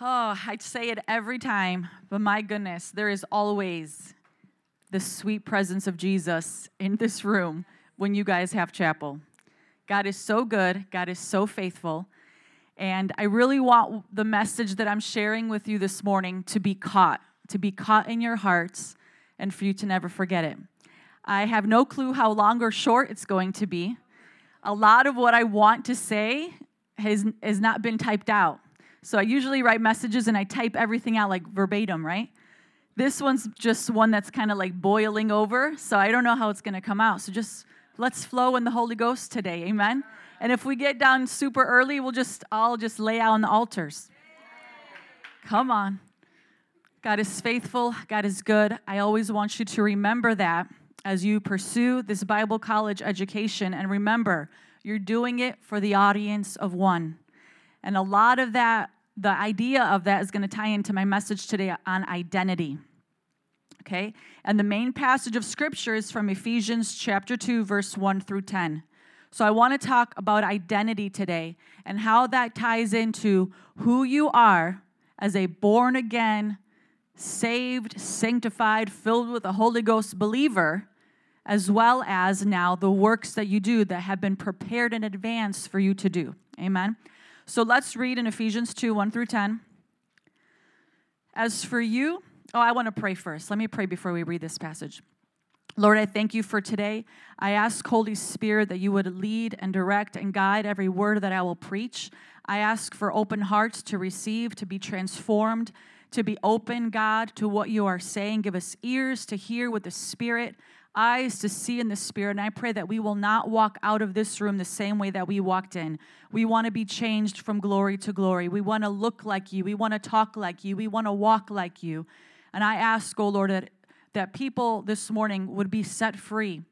Oh, I say it every time, but my goodness, there is always the sweet presence of Jesus in this room when you guys have chapel. God is so good, God is so faithful. And I really want the message that I'm sharing with you this morning to be caught, to be caught in your hearts, and for you to never forget it. I have no clue how long or short it's going to be. A lot of what I want to say has, has not been typed out. So I usually write messages and I type everything out like verbatim, right? This one's just one that's kind of like boiling over, so I don't know how it's going to come out. So just let's flow in the Holy Ghost today. Amen. And if we get down super early, we'll just all just lay out on the altars. Come on. God is faithful, God is good. I always want you to remember that as you pursue this Bible college education and remember, you're doing it for the audience of one. And a lot of that, the idea of that is going to tie into my message today on identity. Okay? And the main passage of scripture is from Ephesians chapter 2 verse 1 through 10. So I want to talk about identity today and how that ties into who you are as a born again, saved, sanctified, filled with the Holy Ghost believer, as well as now the works that you do that have been prepared in advance for you to do. Amen. So let's read in Ephesians 2 1 through 10. As for you, oh, I want to pray first. Let me pray before we read this passage. Lord, I thank you for today. I ask, Holy Spirit, that you would lead and direct and guide every word that I will preach. I ask for open hearts to receive, to be transformed, to be open, God, to what you are saying. Give us ears to hear with the Spirit eyes to see in the Spirit. And I pray that we will not walk out of this room the same way that we walked in. We want to be changed from glory to glory. We want to look like you. We want to talk like you. We want to walk like you. And I ask, oh Lord, that, that people this morning would be set free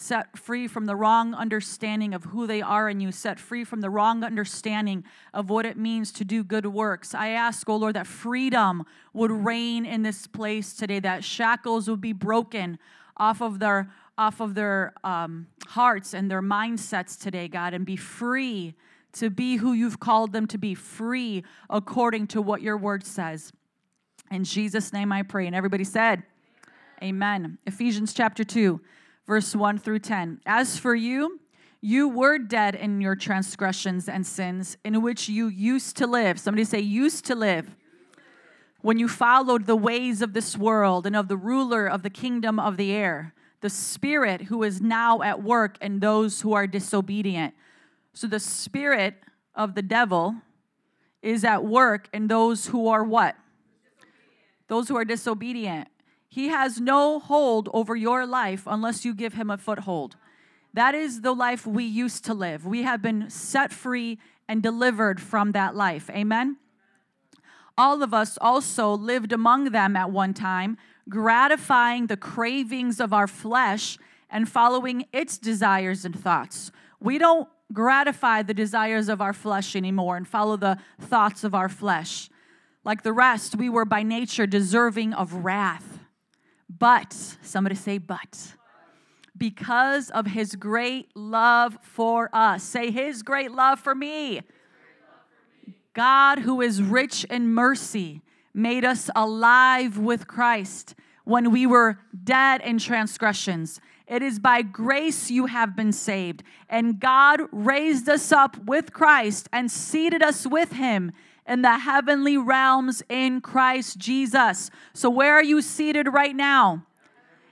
set free from the wrong understanding of who they are in you, set free from the wrong understanding of what it means to do good works. I ask, oh Lord, that freedom would reign in this place today, that shackles would be broken off of their off of their um, hearts and their mindsets today, God, and be free to be who you've called them to be, free according to what your word says. In Jesus' name I pray. And everybody said, Amen. Amen. Ephesians chapter 2, verse 1 through 10. As for you, you were dead in your transgressions and sins in which you used to live. Somebody say, used to live when you followed the ways of this world and of the ruler of the kingdom of the air, the spirit who is now at work in those who are disobedient. So the spirit of the devil is at work in those who are what? Those who are disobedient. He has no hold over your life unless you give him a foothold. That is the life we used to live. We have been set free and delivered from that life. Amen all of us also lived among them at one time, gratifying the cravings of our flesh and following its desires and thoughts. We don't gratify the desires of our flesh anymore and follow the thoughts of our flesh. Like the rest, we were by nature deserving of wrath. But, somebody say, but, because of his great love for us. Say, his great love for me God, who is rich in mercy, made us alive with Christ when we were dead in transgressions. It is by grace you have been saved. And God raised us up with Christ and seated us with him in the heavenly realms in Christ Jesus. So, where are you seated right now?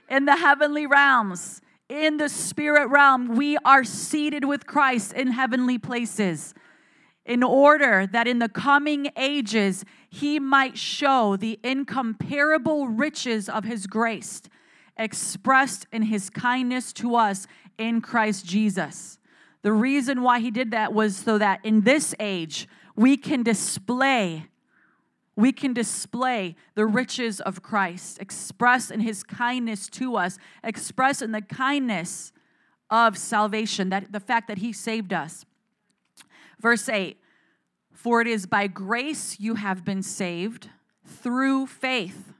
In the heavenly realms. In the spirit realm, we are seated with Christ in heavenly places in order that in the coming ages he might show the incomparable riches of his grace expressed in his kindness to us in Christ Jesus. The reason why he did that was so that in this age we can display we can display the riches of Christ expressed in his kindness to us, expressed in the kindness of salvation, that the fact that he saved us. Verse 8 For it is by grace you have been saved through faith.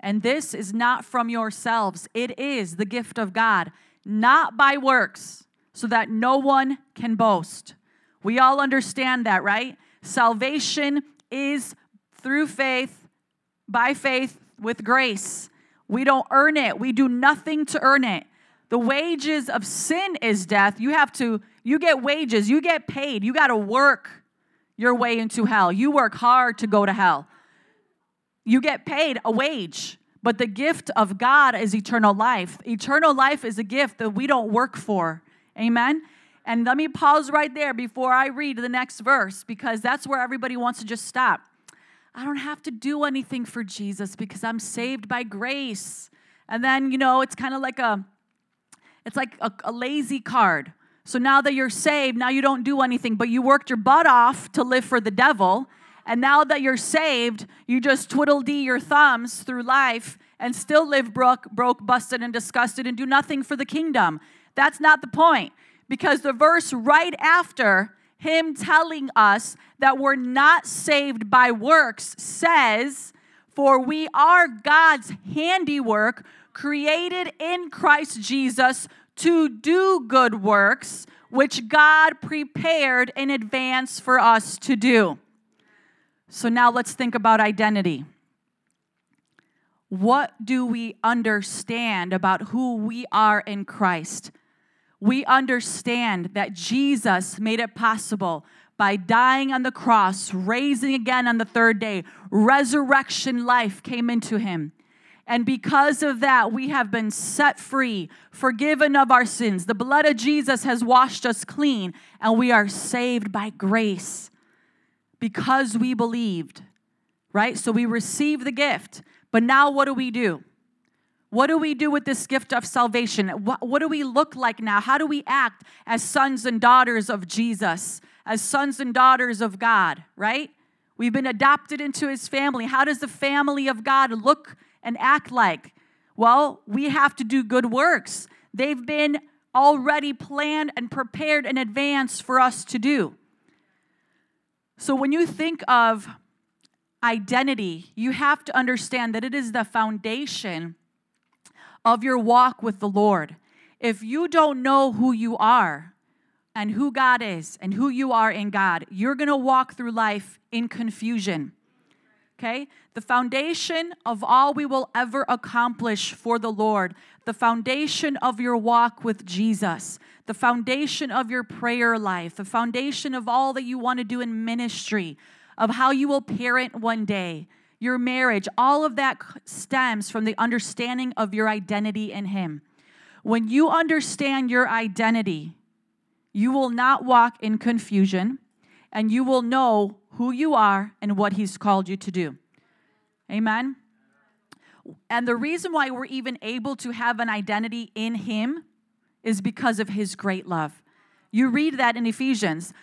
And this is not from yourselves, it is the gift of God, not by works, so that no one can boast. We all understand that, right? Salvation is through faith, by faith, with grace. We don't earn it, we do nothing to earn it. The wages of sin is death. You have to, you get wages, you get paid, you got to work your way into hell. You work hard to go to hell. You get paid a wage, but the gift of God is eternal life. Eternal life is a gift that we don't work for. Amen. And let me pause right there before I read the next verse because that's where everybody wants to just stop. I don't have to do anything for Jesus because I'm saved by grace. And then, you know, it's kind of like a it's like a, a lazy card. So now that you're saved, now you don't do anything, but you worked your butt off to live for the devil. And now that you're saved, you just twiddle dee your thumbs through life and still live broke, broke, busted, and disgusted and do nothing for the kingdom. That's not the point because the verse right after him telling us that we're not saved by works says, For we are God's handiwork, created in Christ Jesus to do good works, which God prepared in advance for us to do. So now let's think about identity. What do we understand about who we are in Christ? we understand that Jesus made it possible by dying on the cross, raising again on the third day. Resurrection life came into him. And because of that, we have been set free, forgiven of our sins. The blood of Jesus has washed us clean, and we are saved by grace because we believed, right? So we receive the gift. But now what do we do? What do we do with this gift of salvation? What, what, do we look like now? How do we act as sons and daughters of Jesus, as sons and daughters of God, right? We've been adopted into his family. How does the family of God look and act like? Well, we have to do good works. They've been already planned and prepared in advance for us to do. So when you think of identity, you have to understand that it is the foundation of your walk with the Lord. If you don't know who you are and who God is and who you are in God, you're going to walk through life in confusion. Okay? The foundation of all we will ever accomplish for the Lord, the foundation of your walk with Jesus, the foundation of your prayer life, the foundation of all that you want to do in ministry, of how you will parent one day, your marriage, all of that stems from the understanding of your identity in Him. When you understand your identity, you will not walk in confusion and you will know who you are and what He's called you to do. Amen. And the reason why we're even able to have an identity in Him is because of His great love. You read that in Ephesians.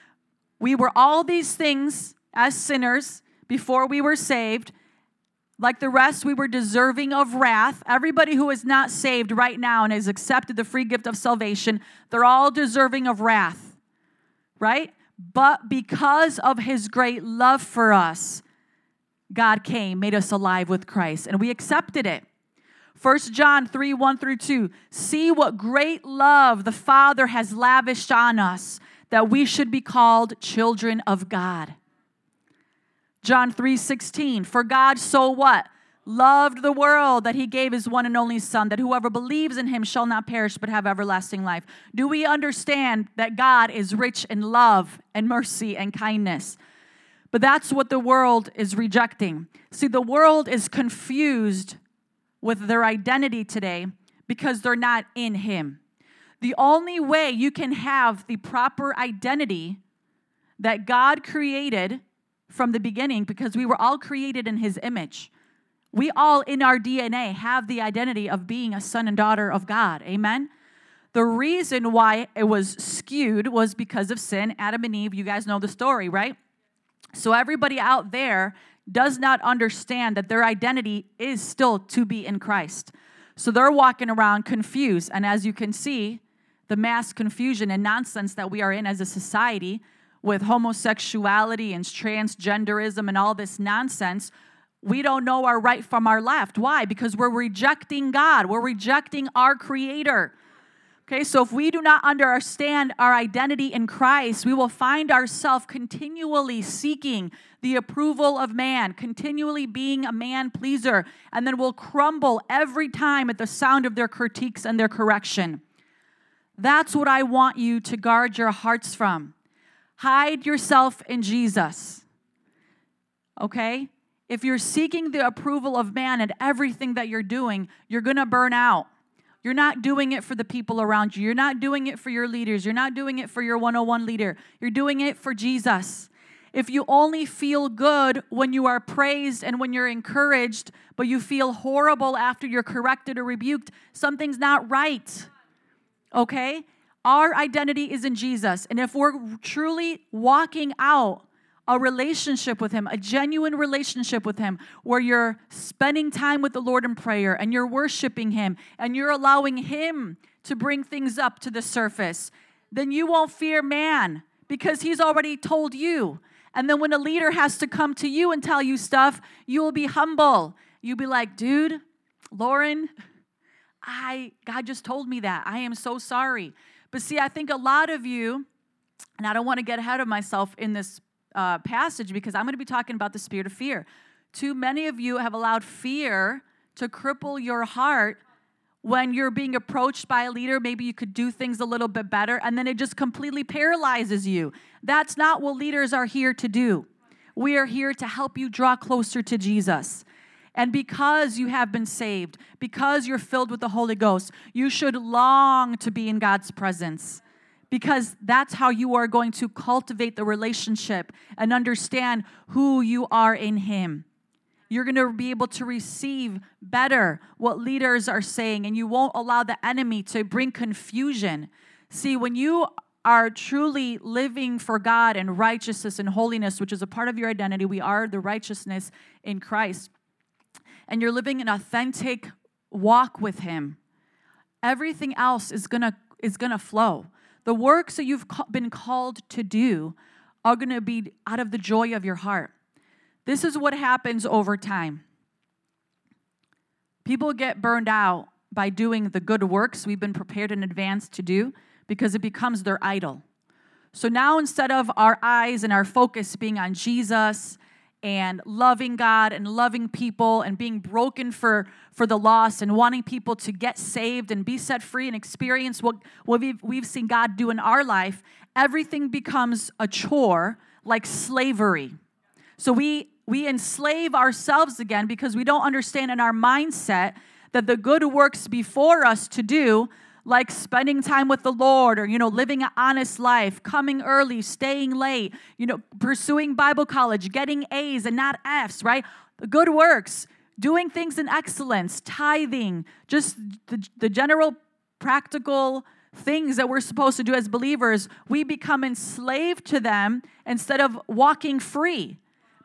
We were all these things as sinners before we were saved, like the rest, we were deserving of wrath. Everybody who is not saved right now and has accepted the free gift of salvation, they're all deserving of wrath, right? But because of his great love for us, God came, made us alive with Christ, and we accepted it. 1 John 3 1 through 2. See what great love the Father has lavished on us that we should be called children of God. John 3:16 For God so what? Loved the world that he gave his one and only son that whoever believes in him shall not perish but have everlasting life. Do we understand that God is rich in love and mercy and kindness? But that's what the world is rejecting. See, the world is confused with their identity today because they're not in him. The only way you can have the proper identity that God created from the beginning because we were all created in his image. We all in our DNA have the identity of being a son and daughter of God. Amen. The reason why it was skewed was because of sin. Adam and Eve, you guys know the story, right? So everybody out there does not understand that their identity is still to be in Christ. So they're walking around confused. And as you can see, the mass confusion and nonsense that we are in as a society with homosexuality and transgenderism and all this nonsense, we don't know our right from our left. Why? Because we're rejecting God, we're rejecting our Creator. Okay, so if we do not understand our identity in Christ, we will find ourselves continually seeking the approval of man, continually being a man pleaser, and then we'll crumble every time at the sound of their critiques and their correction. That's what I want you to guard your hearts from. Hide yourself in Jesus. Okay? If you're seeking the approval of man and everything that you're doing, you're going to burn out. You're not doing it for the people around you. You're not doing it for your leaders. You're not doing it for your 101 leader. You're doing it for Jesus. If you only feel good when you are praised and when you're encouraged, but you feel horrible after you're corrected or rebuked, something's not right. Okay? Our identity is in Jesus. And if we're truly walking out a relationship with Him, a genuine relationship with Him, where you're spending time with the Lord in prayer and you're worshiping Him and you're allowing Him to bring things up to the surface, then you won't fear man because He's already told you. And then when a leader has to come to you and tell you stuff, you will be humble. You'll be like, dude, Lauren, I God just told me that. I am so sorry. But see, I think a lot of you, and I don't want to get ahead of myself in this uh, passage because I'm going to be talking about the spirit of fear. Too many of you have allowed fear to cripple your heart when you're being approached by a leader. Maybe you could do things a little bit better, and then it just completely paralyzes you. That's not what leaders are here to do. We are here to help you draw closer to Jesus. And because you have been saved, because you're filled with the Holy Ghost, you should long to be in God's presence because that's how you are going to cultivate the relationship and understand who you are in Him. You're going to be able to receive better what leaders are saying, and you won't allow the enemy to bring confusion. See, when you are truly living for God and righteousness and holiness, which is a part of your identity, we are the righteousness in Christ, and you're living an authentic walk with Him, everything else is going to is going to flow. The works that you've been called to do are going to be out of the joy of your heart. This is what happens over time. People get burned out by doing the good works we've been prepared in advance to do because it becomes their idol. So now instead of our eyes and our focus being on Jesus and loving God and loving people and being broken for, for the lost and wanting people to get saved and be set free and experience what, what we've, we've seen God do in our life, everything becomes a chore like slavery. So we, we enslave ourselves again because we don't understand in our mindset that the good works before us to do like spending time with the Lord or, you know, living an honest life, coming early, staying late, you know, pursuing Bible college, getting A's and not F's, right? Good works, doing things in excellence, tithing, just the, the general practical things that we're supposed to do as believers, we become enslaved to them instead of walking free.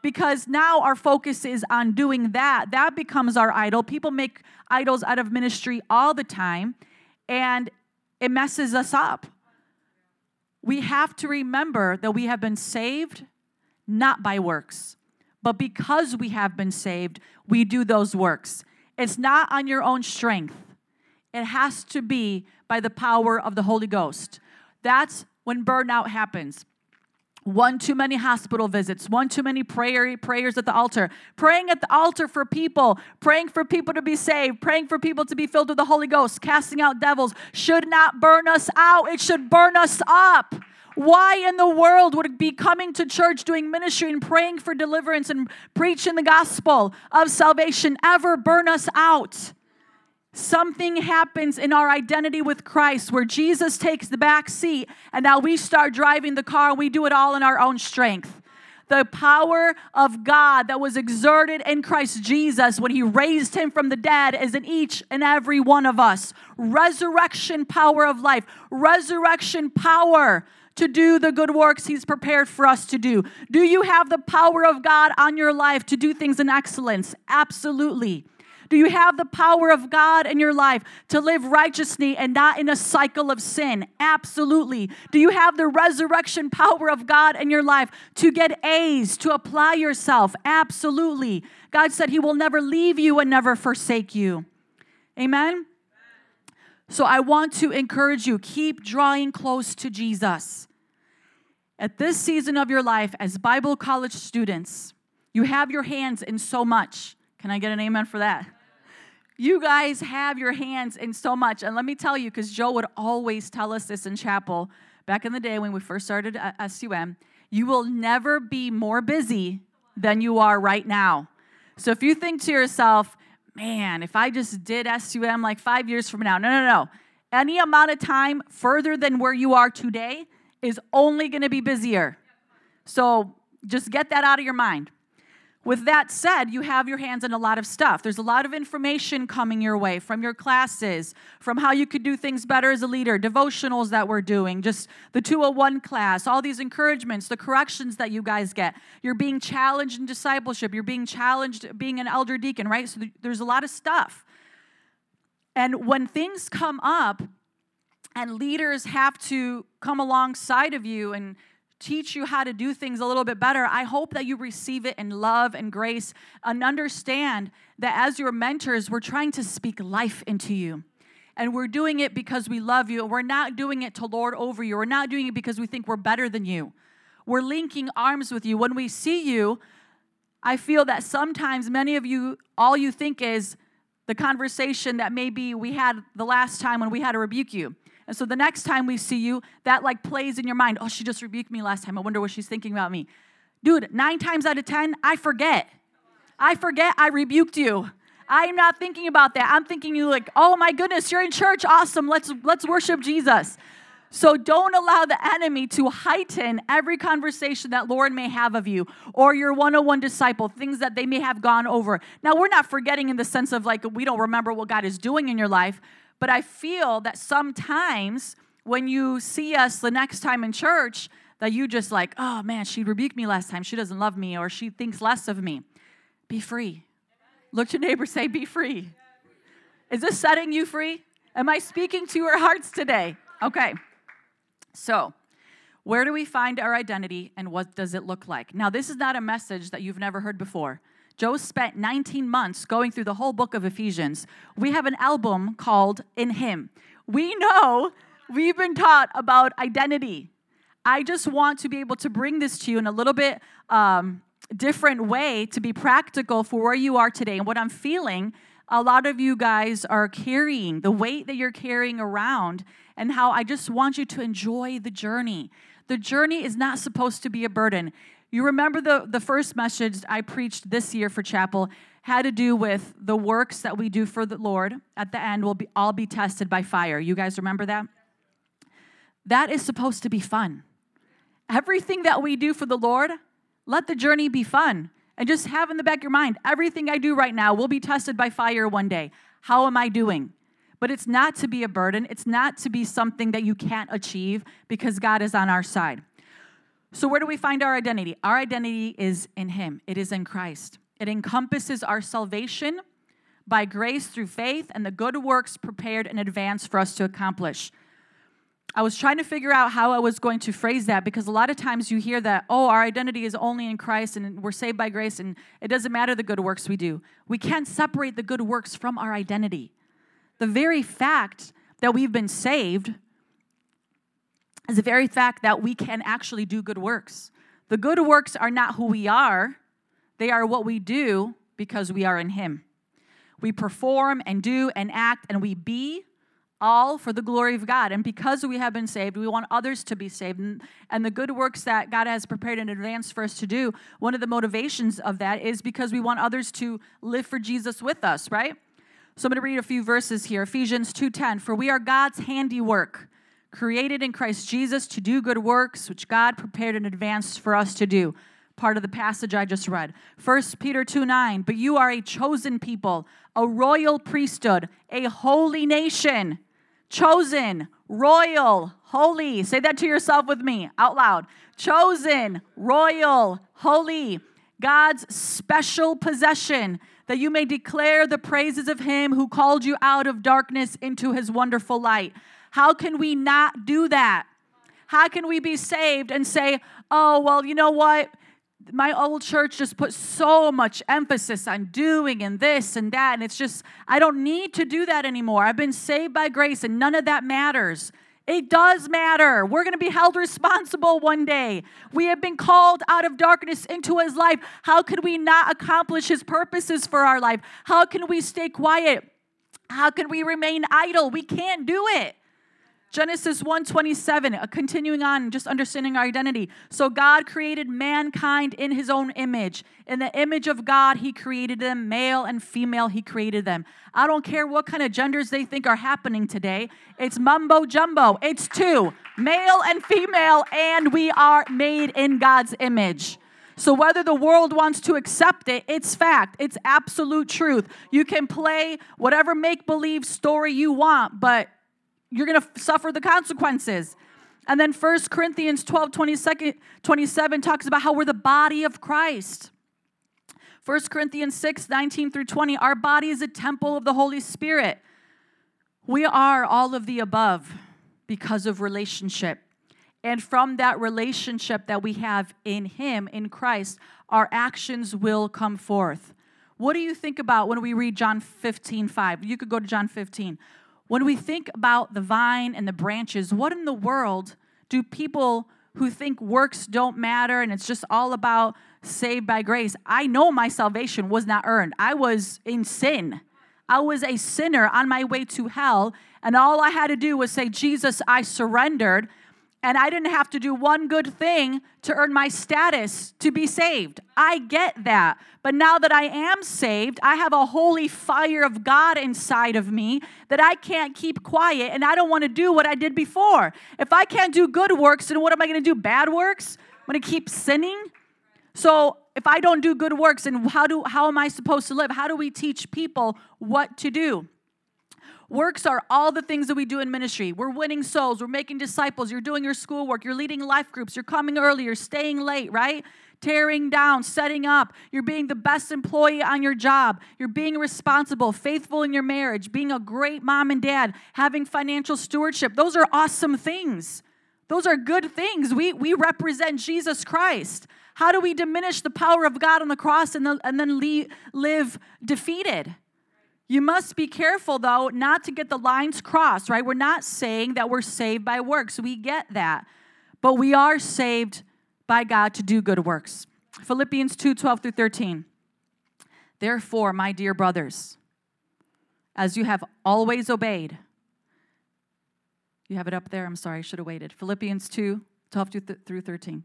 Because now our focus is on doing that. That becomes our idol. People make idols out of ministry all the time and it messes us up. We have to remember that we have been saved not by works, but because we have been saved, we do those works. It's not on your own strength, it has to be by the power of the Holy Ghost. That's when burnout happens one too many hospital visits, one too many prayer, prayers at the altar, praying at the altar for people, praying for people to be saved, praying for people to be filled with the Holy Ghost, casting out devils should not burn us out. It should burn us up. Why in the world would be coming to church, doing ministry, and praying for deliverance and preaching the gospel of salvation ever burn us out? Something happens in our identity with Christ where Jesus takes the back seat and now we start driving the car and we do it all in our own strength. The power of God that was exerted in Christ Jesus when he raised him from the dead is in each and every one of us. Resurrection power of life, resurrection power to do the good works He's prepared for us to do. Do you have the power of God on your life to do things in excellence? Absolutely. Do you have the power of God in your life to live righteously and not in a cycle of sin? Absolutely. Do you have the resurrection power of God in your life to get A's, to apply yourself? Absolutely. God said He will never leave you and never forsake you. Amen? So I want to encourage you keep drawing close to Jesus. At this season of your life, as Bible college students, you have your hands in so much. Can I get an amen for that? You guys have your hands in so much. And let me tell you, because Joe would always tell us this in chapel back in the day when we first started at SUM, you will never be more busy than you are right now. So if you think to yourself, man, if I just did SUM like five years from now, no, no, no. Any amount of time further than where you are today is only going to be busier. So just get that out of your mind. With that said, you have your hands in a lot of stuff. There's a lot of information coming your way from your classes, from how you could do things better as a leader, devotionals that we're doing, just the 201 class, all these encouragements, the corrections that you guys get. You're being challenged in discipleship, you're being challenged being an elder deacon, right? So there's a lot of stuff. And when things come up and leaders have to come alongside of you and teach you how to do things a little bit better, I hope that you receive it in love and grace and understand that as your mentors, we're trying to speak life into you. And we're doing it because we love you. We're not doing it to lord over you. We're not doing it because we think we're better than you. We're linking arms with you. When we see you, I feel that sometimes many of you, all you think is the conversation that maybe we had the last time when we had to rebuke you. And so the next time we see you, that like plays in your mind. Oh, she just rebuked me last time. I wonder what she's thinking about me. Dude, nine times out of 10, I forget. I forget I rebuked you. I'm not thinking about that. I'm thinking you like, oh my goodness, you're in church. Awesome. Let's let's worship Jesus. So don't allow the enemy to heighten every conversation that Lord may have of you or your one on one disciple, things that they may have gone over. Now, we're not forgetting in the sense of like we don't remember what God is doing in your life, but I feel that sometimes when you see us the next time in church, that you just like, oh man, she rebuked me last time. She doesn't love me or she thinks less of me. Be free. Look to your neighbor, say, be free. Is this setting you free? Am I speaking to your hearts today? Okay. So, where do we find our identity and what does it look like? Now, this is not a message that you've never heard before. Joe spent 19 months going through the whole book of Ephesians. We have an album called In Him. We know we've been taught about identity. I just want to be able to bring this to you in a little bit um, different way to be practical for where you are today. And what I'm feeling, a lot of you guys are carrying, the weight that you're carrying around, and how I just want you to enjoy the journey. The journey is not supposed to be a burden. You remember the, the first message I preached this year for chapel had to do with the works that we do for the Lord at the end will be all be tested by fire. You guys remember that? That is supposed to be fun. Everything that we do for the Lord, let the journey be fun. And just have in the back of your mind, everything I do right now will be tested by fire one day. How am I doing? But it's not to be a burden. It's not to be something that you can't achieve because God is on our side. So, where do we find our identity? Our identity is in Him, it is in Christ. It encompasses our salvation by grace through faith and the good works prepared in advance for us to accomplish. I was trying to figure out how I was going to phrase that because a lot of times you hear that, oh, our identity is only in Christ and we're saved by grace and it doesn't matter the good works we do. We can't separate the good works from our identity. The very fact that we've been saved is the very fact that we can actually do good works. The good works are not who we are, they are what we do because we are in Him. We perform and do and act and we be all for the glory of God. And because we have been saved, we want others to be saved. And, and, the good works that God has prepared in advance for us to do, one of the motivations of that is because we want others to live for Jesus with us, right? So I'm going to read a few verses here. Ephesians 2:10, for we are God's handiwork created in Christ Jesus to do good works, which God prepared in advance for us to do. Part of the passage I just read. 1 Peter 2 9, but you are a chosen people, a royal priesthood, a holy nation, chosen, royal, holy. Say that to yourself with me out loud. Chosen, royal, holy, God's special possession, that you may declare the praises of Him who called you out of darkness into His wonderful light. How can we not do that? How can we be saved and say, oh, well, you know what? my old church just put so much emphasis on doing and this and that. And it's just, I don't need to do that anymore. I've been saved by grace and none of that matters. It does matter. We're going to be held responsible one day. We have been called out of darkness into his life. How can we not accomplish his purposes for our life? How can we stay quiet? How can we remain idle? We can't do it. Genesis 1:27, uh, continuing on, just understanding our identity. So God created mankind in his own image. In the image of God, he created them, male and female, he created them. I don't care what kind of genders they think are happening today. It's mumbo jumbo. It's two, male and female, and we are made in God's image. So whether the world wants to accept it, it's fact. It's absolute truth. You can play whatever make believe story you want, but you're going to suffer the consequences. And then 1 Corinthians 12 27 talks about how we're the body of Christ. 1 Corinthians 6 19 through 20, our body is a temple of the Holy Spirit. We are all of the above because of relationship. And from that relationship that we have in Him, in Christ, our actions will come forth. What do you think about when we read John 15 5? You could go to John 15. When we think about the vine and the branches, what in the world do people who think works don't matter and it's just all about saved by grace? I know my salvation was not earned. I was in sin. I was a sinner on my way to hell, and all I had to do was say, Jesus, I surrendered and I didn't have to do one good thing to earn my status to be saved. I get that. But now that I am saved, I have a holy fire of God inside of me that I can't keep quiet and I don't want to do what I did before. If I can't do good works, then what am I going to do? Bad works? I'm going to keep sinning? So if I don't do good works, then how do how am I supposed to live? How do we teach people what to do? Works are all the things that we do in ministry. We're winning souls, we're making disciples, you're doing your schoolwork, you're leading life groups, you're coming early, you're staying late, right? Tearing down, setting up, you're being the best employee on your job, you're being responsible, faithful in your marriage, being a great mom and dad, having financial stewardship. Those are awesome things. Those are good things. We, we represent Jesus Christ. How do we diminish the power of God on the cross and, the, and then leave, live defeated? You must be careful, though, not to get the lines crossed, right? We're not saying that we're saved by works. We get that. But we are saved by God to do good works. Philippians 2 12 through 13. Therefore, my dear brothers, as you have always obeyed, you have it up there. I'm sorry, I should have waited. Philippians 2 12 through 13.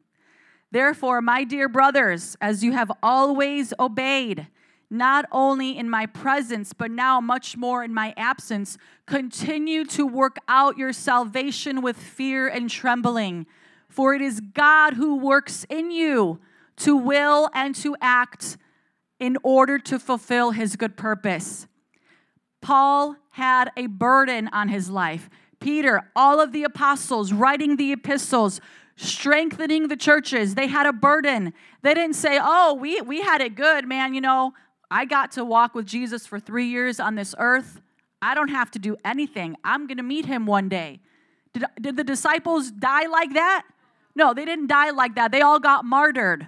Therefore, my dear brothers, as you have always obeyed, not only in my presence, but now much more in my absence. Continue to work out your salvation with fear and trembling, for it is God who works in you to will and to act in order to fulfill his good purpose. Paul had a burden on his life. Peter, all of the apostles writing the epistles, strengthening the churches, they had a burden. They didn't say, Oh, we, we had it good, man. You know, I got to walk with Jesus for three years on this earth. I don't have to do anything. I'm going to meet him one day. Did, did the disciples die like that? No, they didn't die like that. They all got martyred.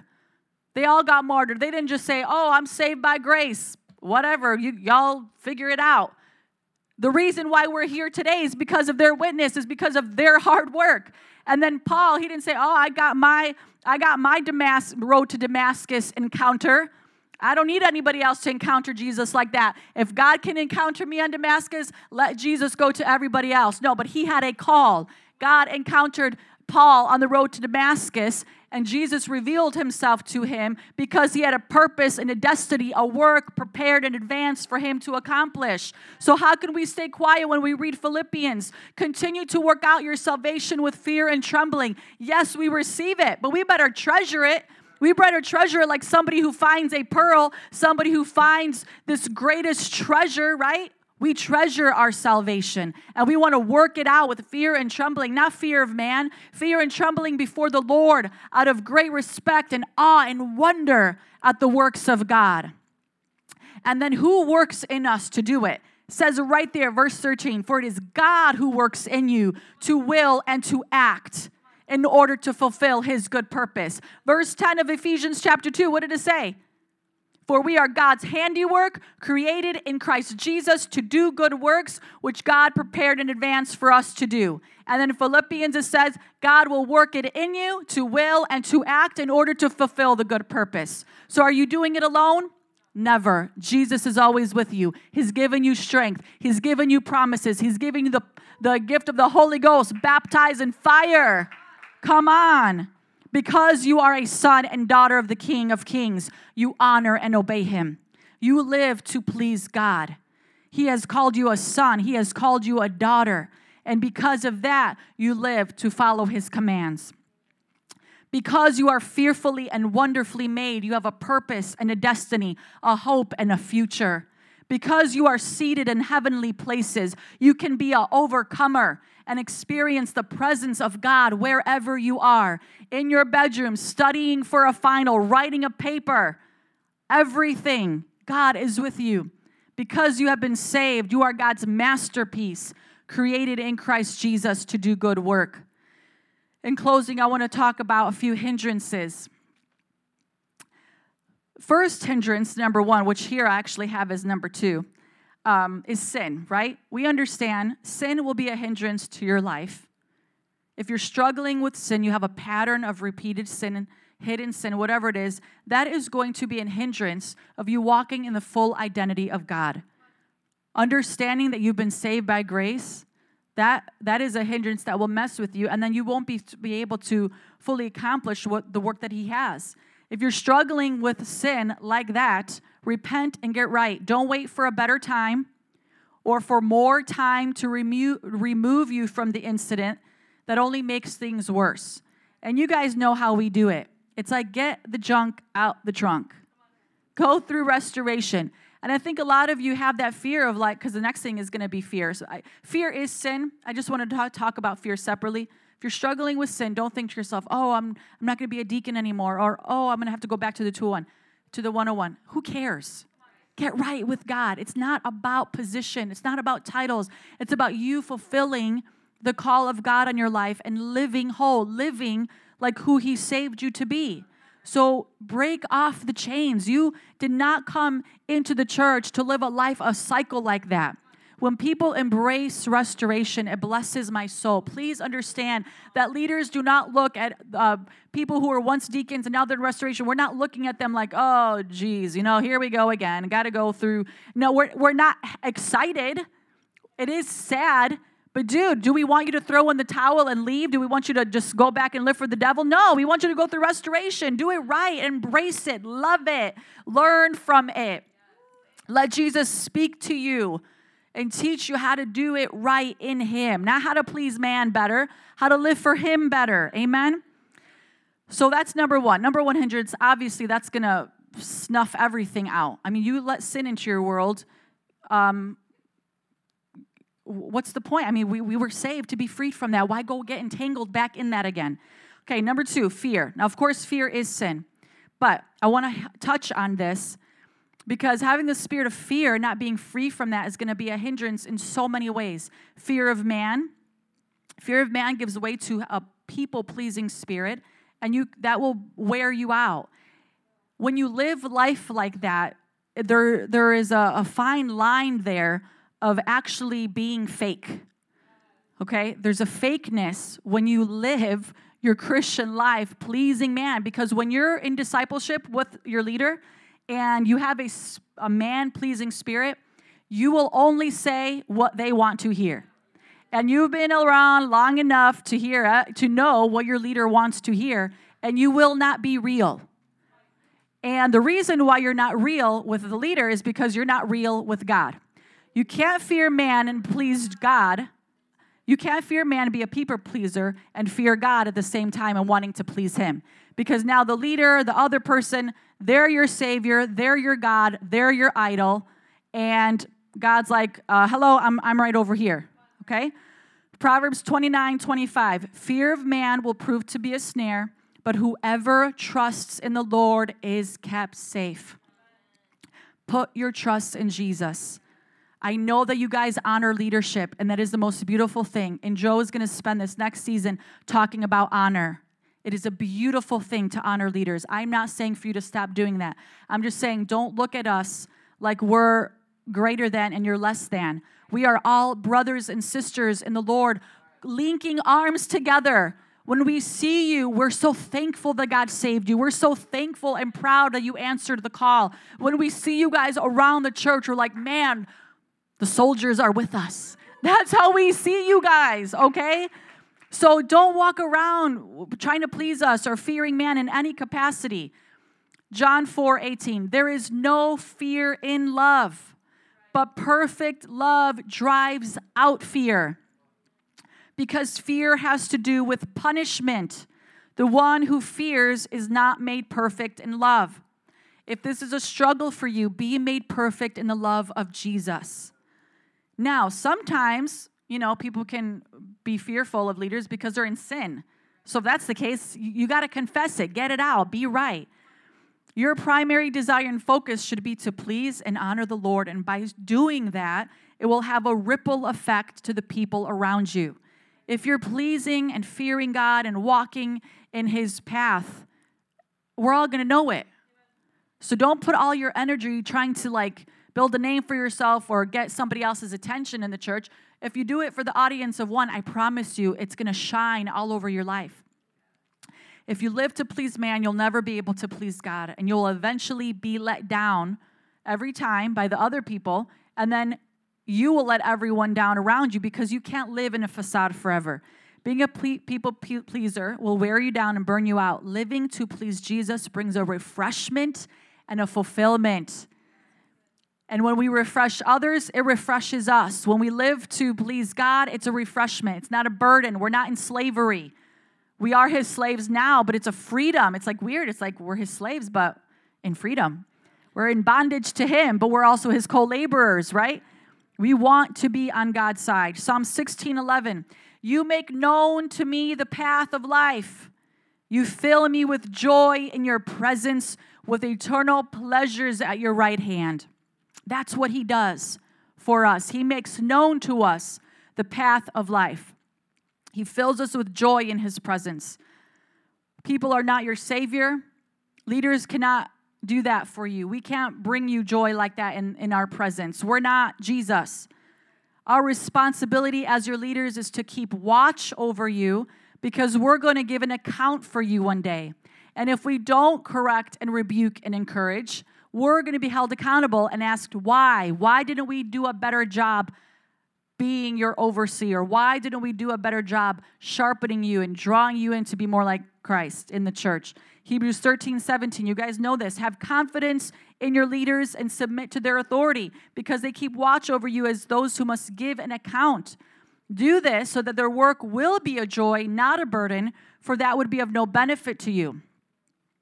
They all got martyred. They didn't just say, Oh, I'm saved by grace. Whatever, you, y'all figure it out. The reason why we're here today is because of their witness, is because of their hard work. And then Paul, he didn't say, "Oh, I got my I got my Damas- road to Damascus encounter." I don't need anybody else to encounter Jesus like that. If God can encounter me on Damascus, let Jesus go to everybody else. No, but he had a call. God encountered Paul on the road to Damascus, and Jesus revealed himself to him because he had a purpose and a destiny, a work prepared in advance for him to accomplish. So, how can we stay quiet when we read Philippians? Continue to work out your salvation with fear and trembling. Yes, we receive it, but we better treasure it we better treasure like somebody who finds a pearl, somebody who finds this greatest treasure, right? We treasure our salvation and we want to work it out with fear and trembling, not fear of man, fear and trembling before the Lord out of great respect and awe and wonder at the works of God. And then who works in us to do it says right there, verse 13, for it is God who works in you to will and to act in order to fulfill his good purpose. Verse 10 of Ephesians chapter 2, what did it say? For we are God's handiwork, created in Christ Jesus to do good works, which God prepared in advance for us to do. And then in Philippians, it says, God will work it in you to will and to act in order to fulfill the good purpose. So are you doing it alone? Never. Jesus is always with you. He's given you strength. He's given you promises. He's giving you the, the gift of the Holy Ghost, baptized in fire. Come on. Because you are a son and daughter of the King of Kings, you honor and obey him. You live to please God. He has called you a son, he has called you a daughter. And because of that, you live to follow his commands. Because you are fearfully and wonderfully made, you have a purpose and a destiny, a hope and a future. Because you are seated in heavenly places, you can be an overcomer and experience the presence of God wherever you are in your bedroom, studying for a final, writing a paper, everything. God is with you. Because you have been saved, you are God's masterpiece, created in Christ Jesus to do good work. In closing, I want to talk about a few hindrances. First hindrance, number one, which here I actually have as number two, um, is sin, right? We understand sin will be a hindrance to your life. If you're struggling with sin, you have a pattern of repeated sin, hidden sin, whatever it is, that is going to be a hindrance of you walking in the full identity of God. Understanding that you've been saved by grace, that, that is a hindrance that will mess with you, and then you won't be, be able to fully accomplish what the work that He has. If you're struggling with sin like that, repent and get right. Don't wait for a better time or for more time to remo- remove you from the incident that only makes things worse. And you guys know how we do it. It's like get the junk out the trunk. Go through restoration. And I think a lot of you have that fear of like, because the next thing is going to be fear. So I, fear is sin. I just want to talk about fear separately. If you're struggling with sin, don't think to yourself, oh, I'm, I'm not going to be a deacon anymore, or oh, I'm going to have to go back to the 201, to the 101. Who cares? Get right with God. It's not about position, it's not about titles. It's about you fulfilling the call of God on your life and living whole, living like who He saved you to be. So break off the chains. You did not come into the church to live a life, a cycle like that. When people embrace restoration, it blesses my soul. Please understand that leaders do not look at uh, people who were once deacons and now they're in restoration. We're not looking at them like, oh, geez, you know, here we go again. Got to go through. No, we're, we're not excited. It is sad. But, dude, do we want you to throw in the towel and leave? Do we want you to just go back and live for the devil? No, we want you to go through restoration. Do it right, embrace it, love it, learn from it. Let Jesus speak to you and teach you how to do it right in Him, not how to please man better, how to live for Him better. Amen? So that's number one. Number 100, obviously, that's going to snuff everything out. I mean, you let sin into your world. Um, what's the point? I mean, we, we were saved to be freed from that. Why go get entangled back in that again? Okay, number two, fear. Now, of course, fear is sin. But I want to touch on this because having the spirit of fear, not being free from that, is going to be a hindrance in so many ways. Fear of man. Fear of man gives way to a people pleasing spirit, and you that will wear you out. When you live life like that, there, there is a, a fine line there of actually being fake. Okay? There's a fakeness when you live your Christian life pleasing man because when you're in discipleship with your leader, and you have a, a man pleasing spirit, you will only say what they want to hear. And you've been around long enough to hear it, to know what your leader wants to hear, and you will not be real. And the reason why you're not real with the leader is because you're not real with God. You can't fear man and please God. You can't fear man and be a people pleaser and fear God at the same time and wanting to please him. Because now the leader, the other person, they're your savior, they're your God, they're your idol. And God's like, uh, hello, I'm, I'm right over here. Okay? Proverbs 29 25. Fear of man will prove to be a snare, but whoever trusts in the Lord is kept safe. Put your trust in Jesus. I know that you guys honor leadership, and that is the most beautiful thing. And Joe is going to spend this next season talking about honor. It is a beautiful thing to honor leaders. I'm not saying for you to stop doing that. I'm just saying don't look at us like we're greater than and you're less than. We are all brothers and sisters in the Lord, linking arms together. When we see you, we're so thankful that God saved you. We're so thankful and proud that you answered the call. When we see you guys around the church, we're like, man, the soldiers are with us. That's how we see you guys, okay? So don't walk around trying to please us or fearing man in any capacity. John 4 18, there is no fear in love, but perfect love drives out fear. Because fear has to do with punishment. The one who fears is not made perfect in love. If this is a struggle for you, be made perfect in the love of Jesus. Now, sometimes, you know, people can be fearful of leaders because they're in sin. So if that's the case, you got to confess it, get it out, be right. Your primary desire and focus should be to please and honor the Lord. And by doing that, it will have a ripple effect to the people around you. If you're pleasing and fearing God and walking in His path, we're all going to know it. So don't put all your energy trying to like build a name for yourself or get somebody else's attention in the church. If you do it for the audience of one, I promise you it's going to shine all over your life. If you live to please man, you'll never be able to please God, and you'll eventually be let down every time by the other people, and then you will let everyone down around you because you can't live in a facade forever. Being a people pleaser will wear you down and burn you out. Living to please Jesus brings a refreshment and a fulfillment. And when we refresh others, it refreshes us. When we live to please God, it's a refreshment. It's not a burden. We're not in slavery. We are his slaves now, but it's a freedom. It's like weird. It's like we're his slaves, but in freedom. We're in bondage to him, but we're also his co laborers, right? We want to be on God's side. Psalm 16 11. You make known to me the path of life. You fill me with joy in your presence, with eternal pleasures at your right hand. That's what He does for us. He makes known to us the path of life. He fills us with joy in His presence. People are not your Savior. Leaders cannot do that for you. We can't bring you joy like that in, in our presence. We're not Jesus. Our responsibility as your leaders is to keep watch over you because we're going to give an account for you one day. And if we don't correct and rebuke and encourage, we're going to be held accountable and asked why. Why didn't we do a better job being your overseer? Why didn't we do a better job sharpening you and drawing you in to be more like Christ in the church? Hebrews 13, 17, you guys know this. Have confidence in your leaders and submit to their authority because they keep watch over you as those who must give an account. Do this so that their work will be a joy, not a burden, for that would be of no benefit to you.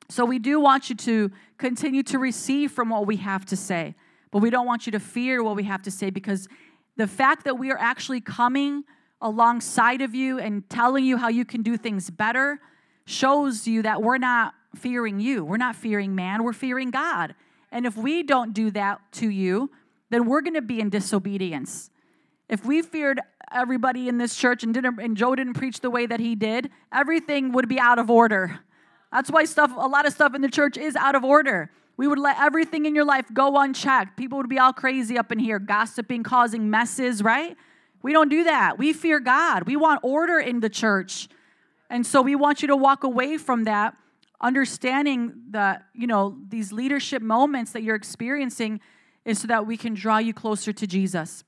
So we do want you to continue to receive from what we have to say, but we don't want you to fear what we have to say because the fact that we are actually coming alongside of you and telling you how you can do things better shows you that we're not fearing you. We're not fearing man, we're fearing God. And if we don't do that to you, then we're going to be in disobedience. If we feared everybody in this church and didn't and Joe didn't preach the way that he did, everything would be out of order. That's why stuff, a lot of stuff in the church is out of order. We would let everything in your life go unchecked. People would be all crazy up in here, gossiping, causing messes, right? We don't do that. We fear God. We want order in the church. And so we want you to walk away from that understanding that, you know, these leadership moments that you're experiencing is so that we can draw you closer to Jesus.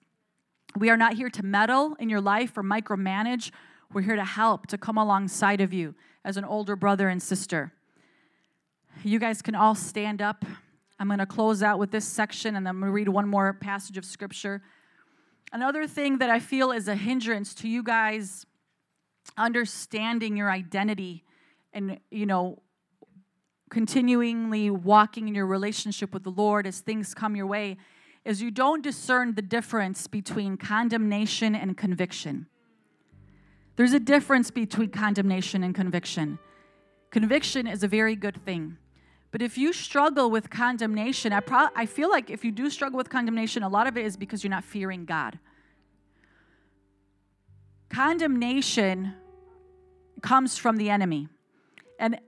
We are not here to meddle in your life or micromanage. We're here to help, to come alongside of you as an older brother and sister. You guys can all stand up. I'm going to close out with this section and then I'm going to read one more passage of scripture. Another thing that I feel is a hindrance to you guys understanding your identity and, you know, continually walking in your relationship with the Lord as things come your way is you don't discern the difference between condemnation and conviction. There's a difference between condemnation and conviction. Conviction is a very good thing, But if you struggle with condemnation, I, pro- I feel like if you do struggle with condemnation, a lot of it is because you're not fearing God. Condemnation comes from the enemy. And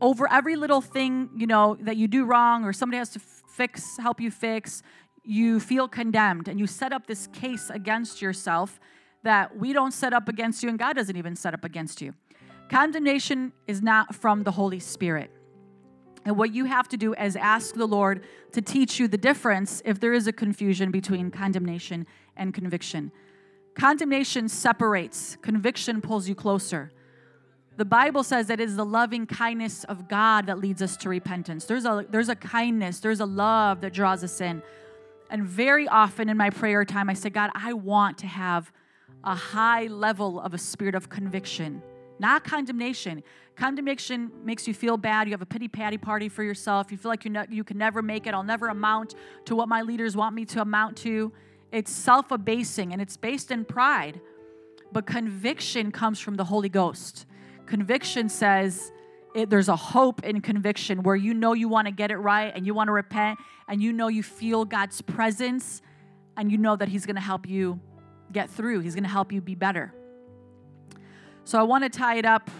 over every little thing, you know, that you do wrong or somebody has to fix, help you fix, you feel condemned and you set up this case against yourself that we don't set up against you and God doesn't even set up against you. Condemnation is not from the Holy Spirit. And what you have to do is ask the Lord to teach you the difference if there is a confusion between condemnation and conviction. Condemnation separates, conviction pulls you closer. The Bible says that it is the loving kindness of God that leads us to repentance. There's a, there's a kindness, there's a love that draws us in. And very often in my prayer time, I say, God, I want to have a high level of a spirit of conviction, not condemnation. Condemnation makes you feel bad. You have a pity patty party for yourself. You feel like you, ne- you can never make it. I'll never amount to what my leaders want me to amount to. It's self abasing and it's based in pride. But conviction comes from the Holy Ghost. Conviction says, it, there's a hope in conviction where you know you want to get it right and you want to repent and you know you feel God's presence and you know that He's going to help you get through. He's going to help you be better. So I want to tie it up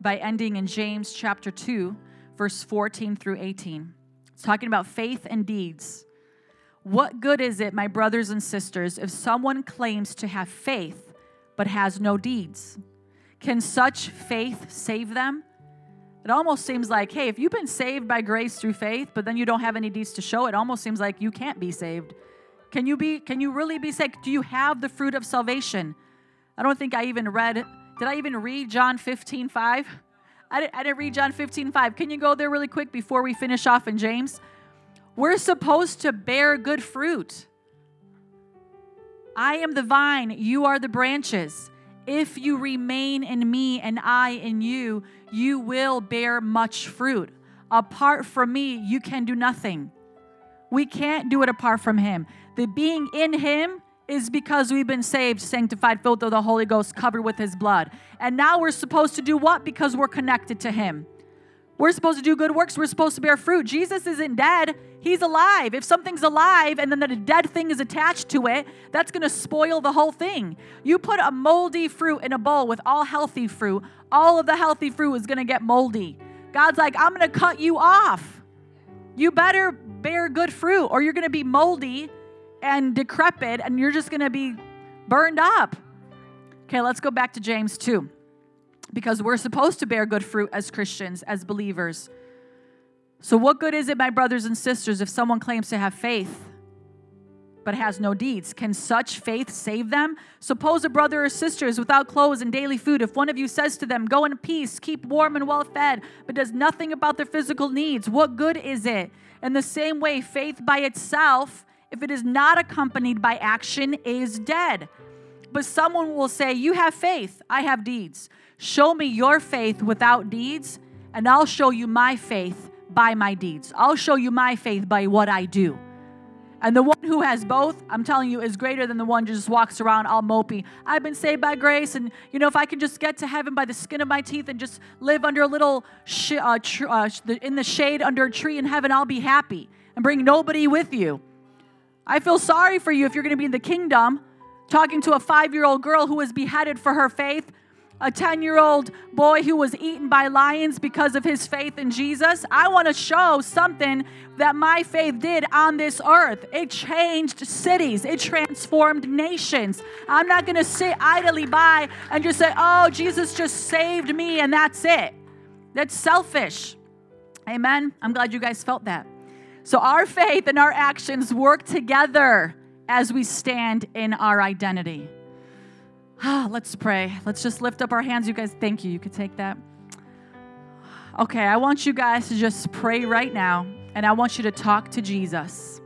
by ending in James chapter 2, verse 14 through 18. It's talking about faith and deeds. What good is it, my brothers and sisters, if someone claims to have faith but has no deeds? Can such faith save them? It almost seems like, hey, if you've been saved by grace through faith, but then you don't have any deeds to show, it almost seems like you can't be saved. Can you be can you really be saved? Do you have the fruit of salvation? I don't think I even read did I even read John 15, 5? I didn't, I didn't read John 15, 5. Can you go there really quick before we finish off in James? We're supposed to bear good fruit. I am the vine, you are the branches. If you remain in me and I in you, you will bear much fruit. Apart from me, you can do nothing. We can't do it apart from him. The being in him is because we've been saved, sanctified, filled with the Holy Ghost, covered with His blood. And now we're supposed to do what? Because we're connected to Him. We're supposed to do good works. We're supposed to bear fruit. Jesus isn't dead, He's alive. If something's alive and then the dead thing is attached to it, that's going to spoil the whole thing. You put a moldy fruit in a bowl with all healthy fruit, all of the healthy fruit is going to get moldy. God's like, I'm going to cut you off. You better bear good fruit or you're going to be moldy and decrepit and you're just going to be burned up. Okay, let's go back to James 2 because we're supposed to bear good fruit as Christians, as believers. So, what good is it, my brothers and sisters, if someone claims to have faith but has no deeds? Can such faith save them? Suppose a brother or sister is without clothes and daily food. If one of you says to them, Go in peace, keep warm and well fed, but does nothing about their physical needs, what good is it? In the same way, faith by itself if it is not accompanied by action, is dead. But someone will say, You have faith, I have deeds. Show me your faith without deeds, and I'll show you my faith by my deeds. I'll show you my faith by what I do. And the one who has both, I'm telling you, is greater than the one who just walks around all mopey. I've been saved by grace, and you know, if I can just get to heaven by the skin of my teeth and just live under a little sh- uh, tr- uh, in the shade under a tree in heaven, I'll be happy and bring nobody with you. I feel sorry for you if you're going to be in the kingdom talking to a five year old girl who was beheaded for her faith, a 10 year old boy who was eaten by lions because of his faith in Jesus. I want to show something that my faith did on this earth. It changed cities, it transformed nations. I'm not going to sit idly by and just say, oh, Jesus just saved me and that's it. That's selfish. Amen. I'm glad you guys felt that. So our faith and our actions work together as we stand in our identity. Ah, let's pray. Let's just lift up our hands. You guys, thank you. You could take that. Okay, I want you guys to just pray right now, and I want you to talk to Jesus.